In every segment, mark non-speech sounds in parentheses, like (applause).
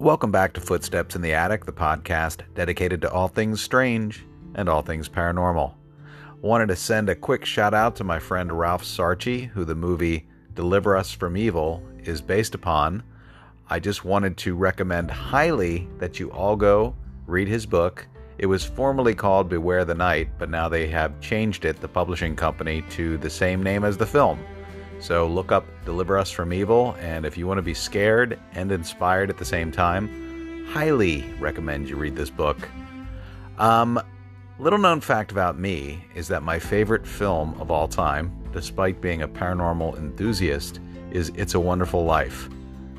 Welcome back to Footsteps in the Attic, the podcast dedicated to all things strange and all things paranormal. Wanted to send a quick shout out to my friend Ralph Sarchie, who the movie Deliver Us from Evil is based upon. I just wanted to recommend highly that you all go read his book. It was formerly called Beware the Night, but now they have changed it, the publishing company, to the same name as the film. So look up Deliver Us from Evil, and if you want to be scared and inspired at the same time, highly recommend you read this book. Um, little known fact about me is that my favorite film of all time, despite being a paranormal enthusiast, is It's a Wonderful Life.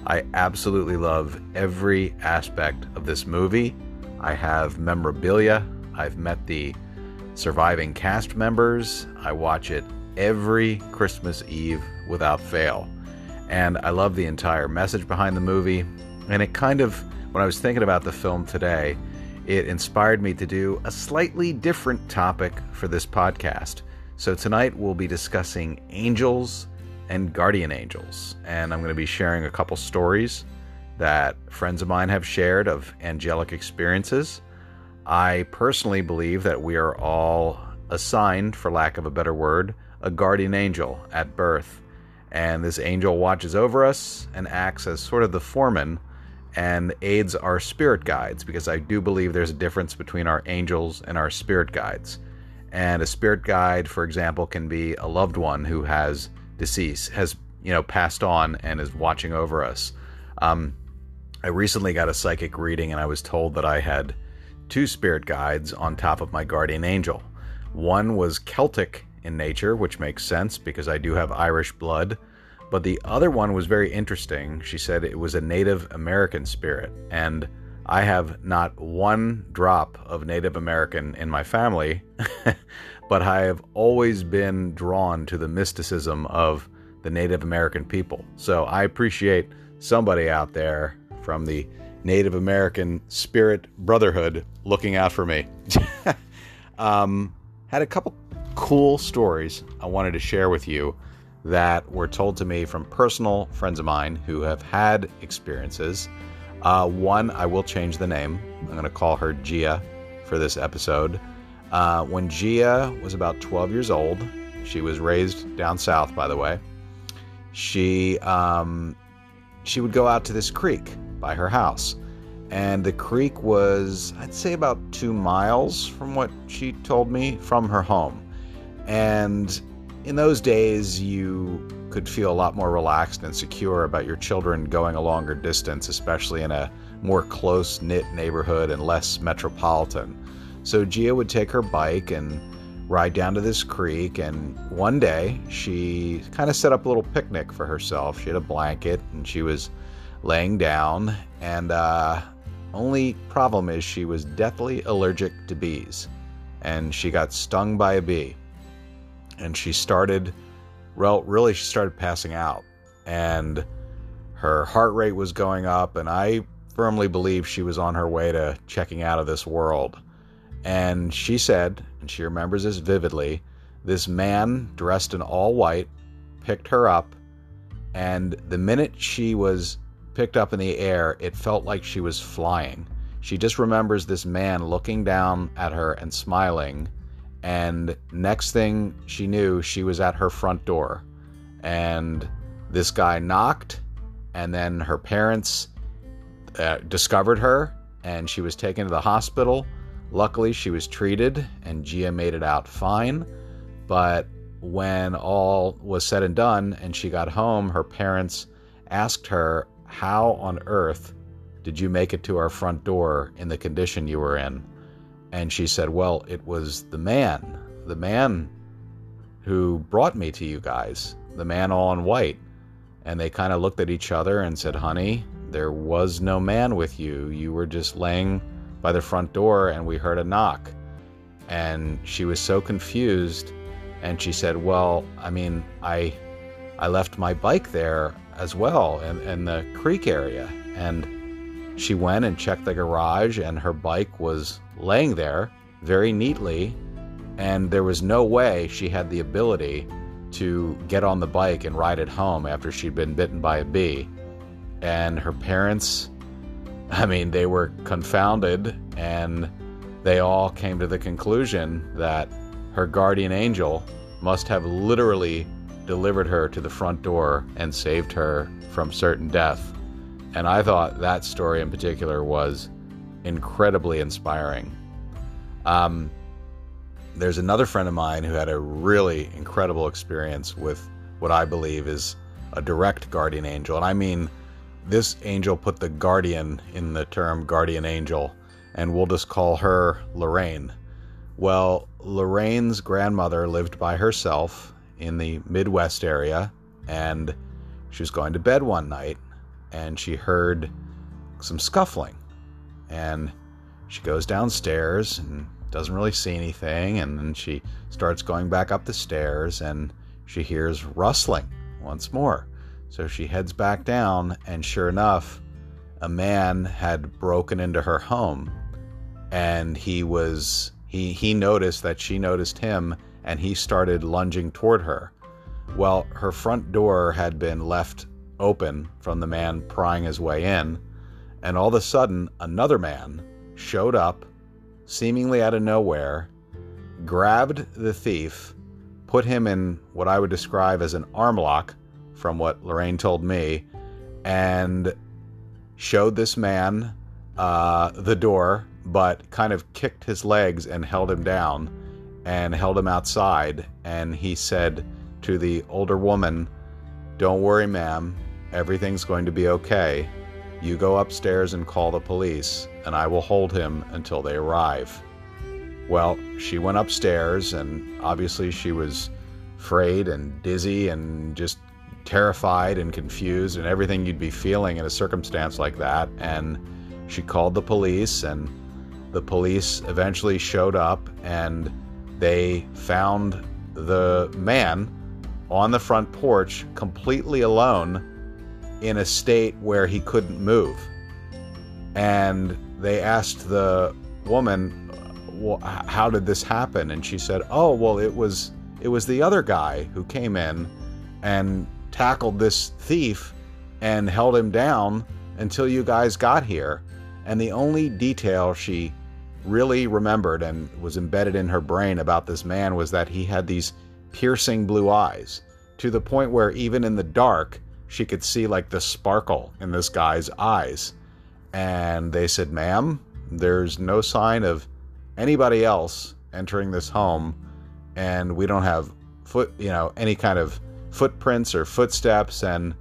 I absolutely love every aspect of this movie. I have memorabilia. I've met the surviving cast members. I watch it every Christmas Eve without fail. And I love the entire message behind the movie. And it kind of, when I was thinking about the film today, it inspired me to do a slightly different topic for this podcast. So tonight we'll be discussing angels and guardian angels. And I'm going to be sharing a couple stories that friends of mine have shared of angelic experiences. I personally believe that we are all assigned, for lack of a better word, a guardian angel at birth. And this angel watches over us and acts as sort of the foreman and aids our spirit guides because I do believe there's a difference between our angels and our spirit guides. And a spirit guide, for example, can be a loved one who has deceased, has you know passed on and is watching over us. Um, I recently got a psychic reading and I was told that I had two spirit guides on top of my guardian angel. One was Celtic in nature, which makes sense because I do have Irish blood. But the other one was very interesting. She said it was a Native American spirit. And I have not one drop of Native American in my family, (laughs) but I have always been drawn to the mysticism of the Native American people. So I appreciate somebody out there from the Native American Spirit Brotherhood looking out for me. (laughs) um, had a couple cool stories I wanted to share with you that were told to me from personal friends of mine who have had experiences. Uh, one, I will change the name. I'm going to call her Gia for this episode. Uh, when Gia was about 12 years old, she was raised down south, by the way. She um, she would go out to this creek by her house, and the creek was, I'd say, about two miles from what she told me from her home. And in those days, you could feel a lot more relaxed and secure about your children going a longer distance, especially in a more close knit neighborhood and less metropolitan. So Gia would take her bike and ride down to this creek. And one day, she kind of set up a little picnic for herself. She had a blanket and she was laying down. And uh, only problem is she was deathly allergic to bees, and she got stung by a bee and she started well really she started passing out. And her heart rate was going up and i firmly believe she was on her way to checking out of this world. And she said and she remembers this vividly this man dressed in all white picked her up and the minute she was picked up in the air it felt like she was flying. She just remembers this man looking down at her and smiling and next thing she knew, she was at her front door. And this guy knocked, and then her parents uh, discovered her, and she was taken to the hospital. Luckily, she was treated, and Gia made it out fine. But when all was said and done, and she got home, her parents asked her, How on earth did you make it to our front door in the condition you were in? And she said, Well, it was the man, the man who brought me to you guys, the man all in white. And they kind of looked at each other and said, Honey, there was no man with you. You were just laying by the front door and we heard a knock. And she was so confused. And she said, Well, I mean, I. I left my bike there as well in, in the creek area. And she went and checked the garage, and her bike was laying there very neatly, and there was no way she had the ability to get on the bike and ride it home after she'd been bitten by a bee. And her parents (laughs) I mean, they were confounded and they all came to the conclusion that her guardian angel must have literally delivered her to the front door and saved her from certain death. And I thought that story in particular was incredibly inspiring. Um, there's another friend of mine who had a really incredible experience with what I believe is a direct guardian angel. And I mean, this angel put the guardian in the term guardian angel, and we'll just call her Lorraine. Well, Lorraine's grandmother lived by herself in the Midwest area, and she was going to bed one night and she heard some scuffling. And she goes downstairs and doesn't really see anything, and then she starts going back up the stairs and she hears rustling once more. So she heads back down, and sure enough, a man had broken into her home and he was he he noticed that she noticed him and he started lunging toward her. Well, her front door had been left open from the man prying his way in, and all of a sudden, another man showed up, seemingly out of nowhere, grabbed the thief, put him in what I would describe as an arm lock, from what Lorraine told me, and showed this man uh, the door, but kind of kicked his legs and held him down and held him outside. And he said to the older woman, Don't worry, ma'am, everything's going to be okay. You go upstairs and call the police, and I will hold him until they arrive. Well, she went upstairs, and obviously she was afraid and dizzy and just terrified and confused and everything you'd be feeling in a circumstance like that. And she called the police, and the police eventually showed up and they found the man on the front porch completely alone in a state where he couldn't move. And they asked the woman, well, "How did this happen?" And she said, "Oh, well, it was it was the other guy who came in and tackled this thief and held him down until you guys got here." And the only detail she really remembered and was embedded in her brain about this man was that he had these piercing blue eyes to the point where even in the dark she could see like the sparkle in this guy's eyes. And they said, Ma'am, there's no sign of anybody else entering this home, and we don't have foot, you know, any kind of footprints or footsteps. And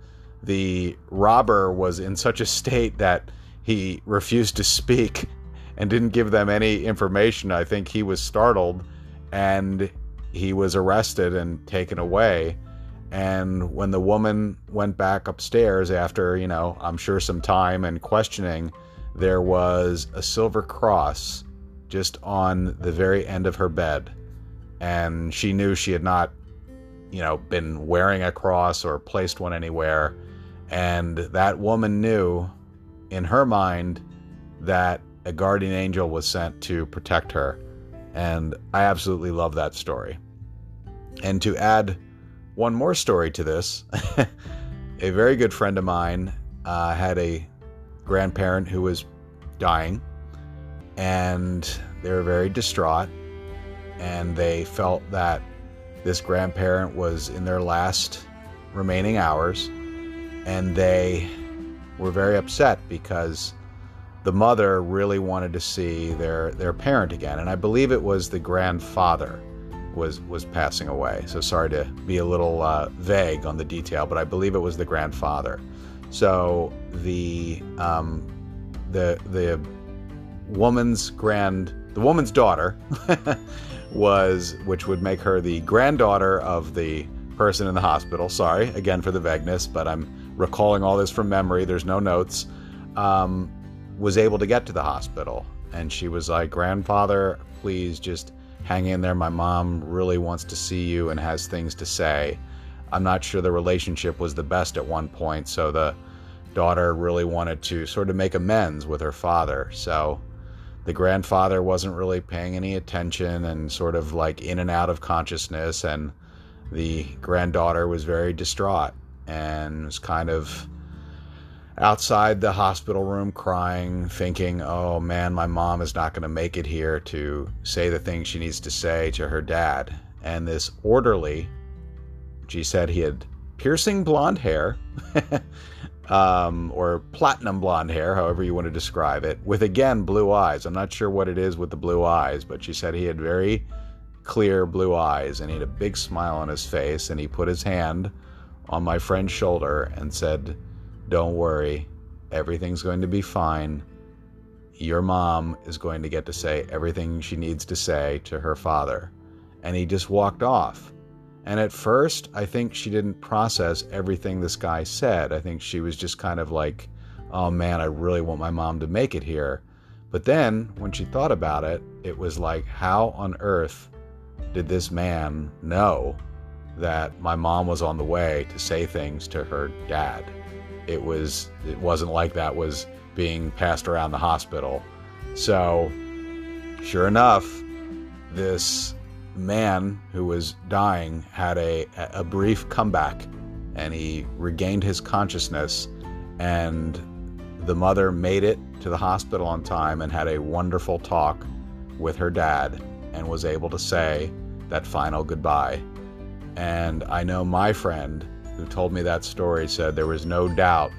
the robber was in such a state that he refused to speak (laughs) and didn't give them any information. I think he was startled and he was arrested and taken away. And when the woman went back upstairs after, you know, I'm sure some time and questioning, there was a silver cross just on the very end of her bed. And she knew she had not, you know, been wearing a cross or placed one anywhere. And that woman knew in her mind that a guardian angel was sent to protect her. And I absolutely love that story. And to add one more story to this. (laughs) a very good friend of mine uh, had a grandparent who was dying, and they were very distraught, and they felt that this grandparent was in their last remaining hours, and they were very upset because the mother really wanted to see their their parent again, and I believe it was the grandfather was was passing away. So sorry to be a little uh, vague on the detail, but I believe it was the grandfather. So the um, the the woman's grand the woman's daughter (laughs) was which would make her the granddaughter of the person in the hospital. Sorry again for the vagueness, but I'm recalling all this from memory. There's no notes. Um, was able to get to the hospital, and she was like, "Grandfather, please just." Hang in there. My mom really wants to see you and has things to say. I'm not sure the relationship was the best at one point, so the daughter really wanted to sort of make amends with her father. So the grandfather wasn't really paying any attention and sort of like in and out of consciousness, and the granddaughter was very distraught and was kind of outside the hospital room crying, thinking, oh man, my mom is not going to make it here to say the things she needs to say to her dad. And this orderly, she said he had piercing blonde hair, (laughs) um, or platinum blonde hair, however you want to describe it, with again blue eyes. I'm not sure what it is with the blue eyes, but she said he had very clear blue eyes and he had a big smile on his face and he put his hand on my friend's shoulder and said, don't worry, everything's going to be fine. Your mom is going to get to say everything she needs to say to her father. And he just walked off. And at first, I think she didn't process everything this guy said. I think she was just kind of like, oh man, I really want my mom to make it here. But then, when she thought about it, it was like, how on earth did this man know that my mom was on the way to say things to her dad? It was it wasn't like that was being passed around the hospital. So, sure enough, this man who was dying had a a brief comeback and he regained his consciousness and the mother made it to the hospital on time and had a wonderful talk with her dad and was able to say that final goodbye. And I know my friend who told me that story said there was no doubt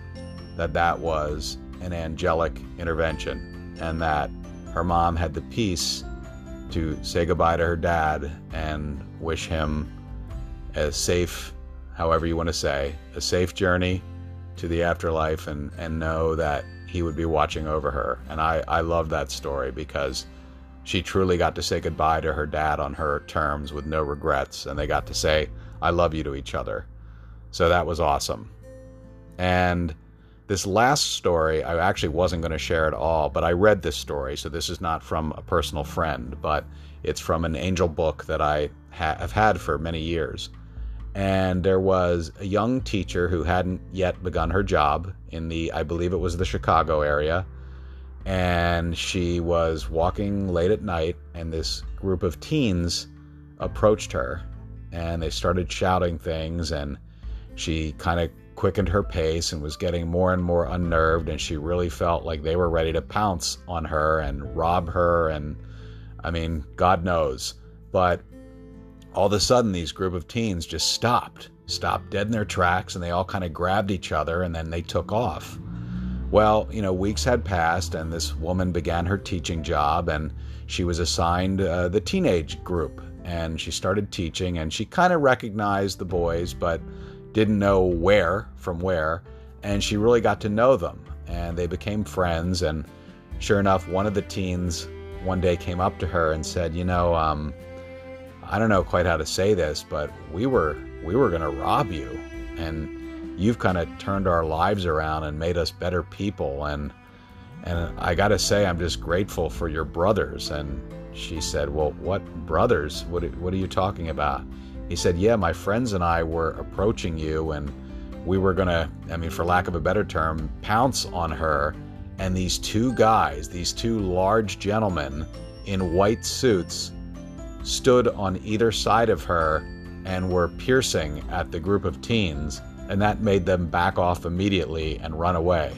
that that was an angelic intervention and that her mom had the peace to say goodbye to her dad and wish him a safe, however you want to say, a safe journey to the afterlife and, and know that he would be watching over her. And I, I love that story because she truly got to say goodbye to her dad on her terms with no regrets. And they got to say, I love you to each other. So that was awesome. And this last story, I actually wasn't going to share at all, but I read this story, so this is not from a personal friend, but it's from an angel book that I ha- have had for many years. And there was a young teacher who hadn't yet begun her job in the, I believe it was the Chicago area. And she was walking late at night, and this group of teens approached her and they started shouting things and she kind of quickened her pace and was getting more and more unnerved and she really felt like they were ready to pounce on her and rob her and I mean, God knows. But all of a sudden these group of teens just stopped, stopped dead in their tracks and they all kind of grabbed each other and then they took off. Well, you know, weeks had passed and this woman began her teaching job and she was assigned uh, the teenage group and she started teaching and she kind of recognized the boys but didn't know where from where, and she really got to know them, and they became friends. And sure enough, one of the teens one day came up to her and said, "You know, um, I don't know quite how to say this, but we were we were going to rob you, and you've kind of turned our lives around and made us better people." And and I got to say, I'm just grateful for your brothers. And she said, "Well, what brothers? What what are you talking about?" He said, Yeah, my friends and I were approaching you, and we were going to, I mean, for lack of a better term, pounce on her. And these two guys, these two large gentlemen in white suits, stood on either side of her and were piercing at the group of teens, and that made them back off immediately and run away.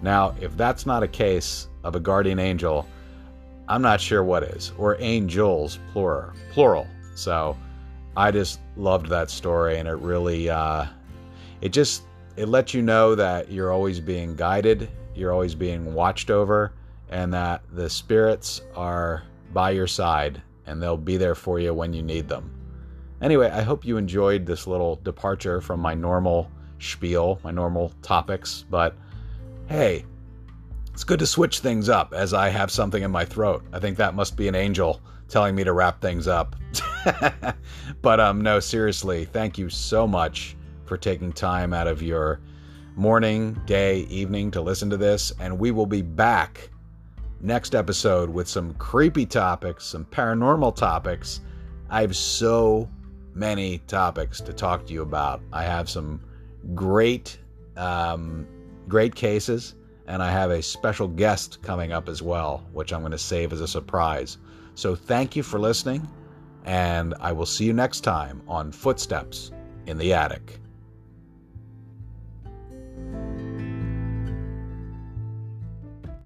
Now, if that's not a case of a guardian angel, I'm not sure what is, or angels, plural. plural. So, I just loved that story, and it really, uh, it just, it lets you know that you're always being guided, you're always being watched over, and that the spirits are by your side, and they'll be there for you when you need them. Anyway, I hope you enjoyed this little departure from my normal spiel, my normal topics, but hey, it's good to switch things up as I have something in my throat. I think that must be an angel telling me to wrap things up. (laughs) but um no, seriously, thank you so much for taking time out of your morning, day, evening to listen to this and we will be back next episode with some creepy topics, some paranormal topics. I have so many topics to talk to you about. I have some great um great cases and I have a special guest coming up as well, which I'm going to save as a surprise. So thank you for listening, and I will see you next time on Footsteps in the Attic.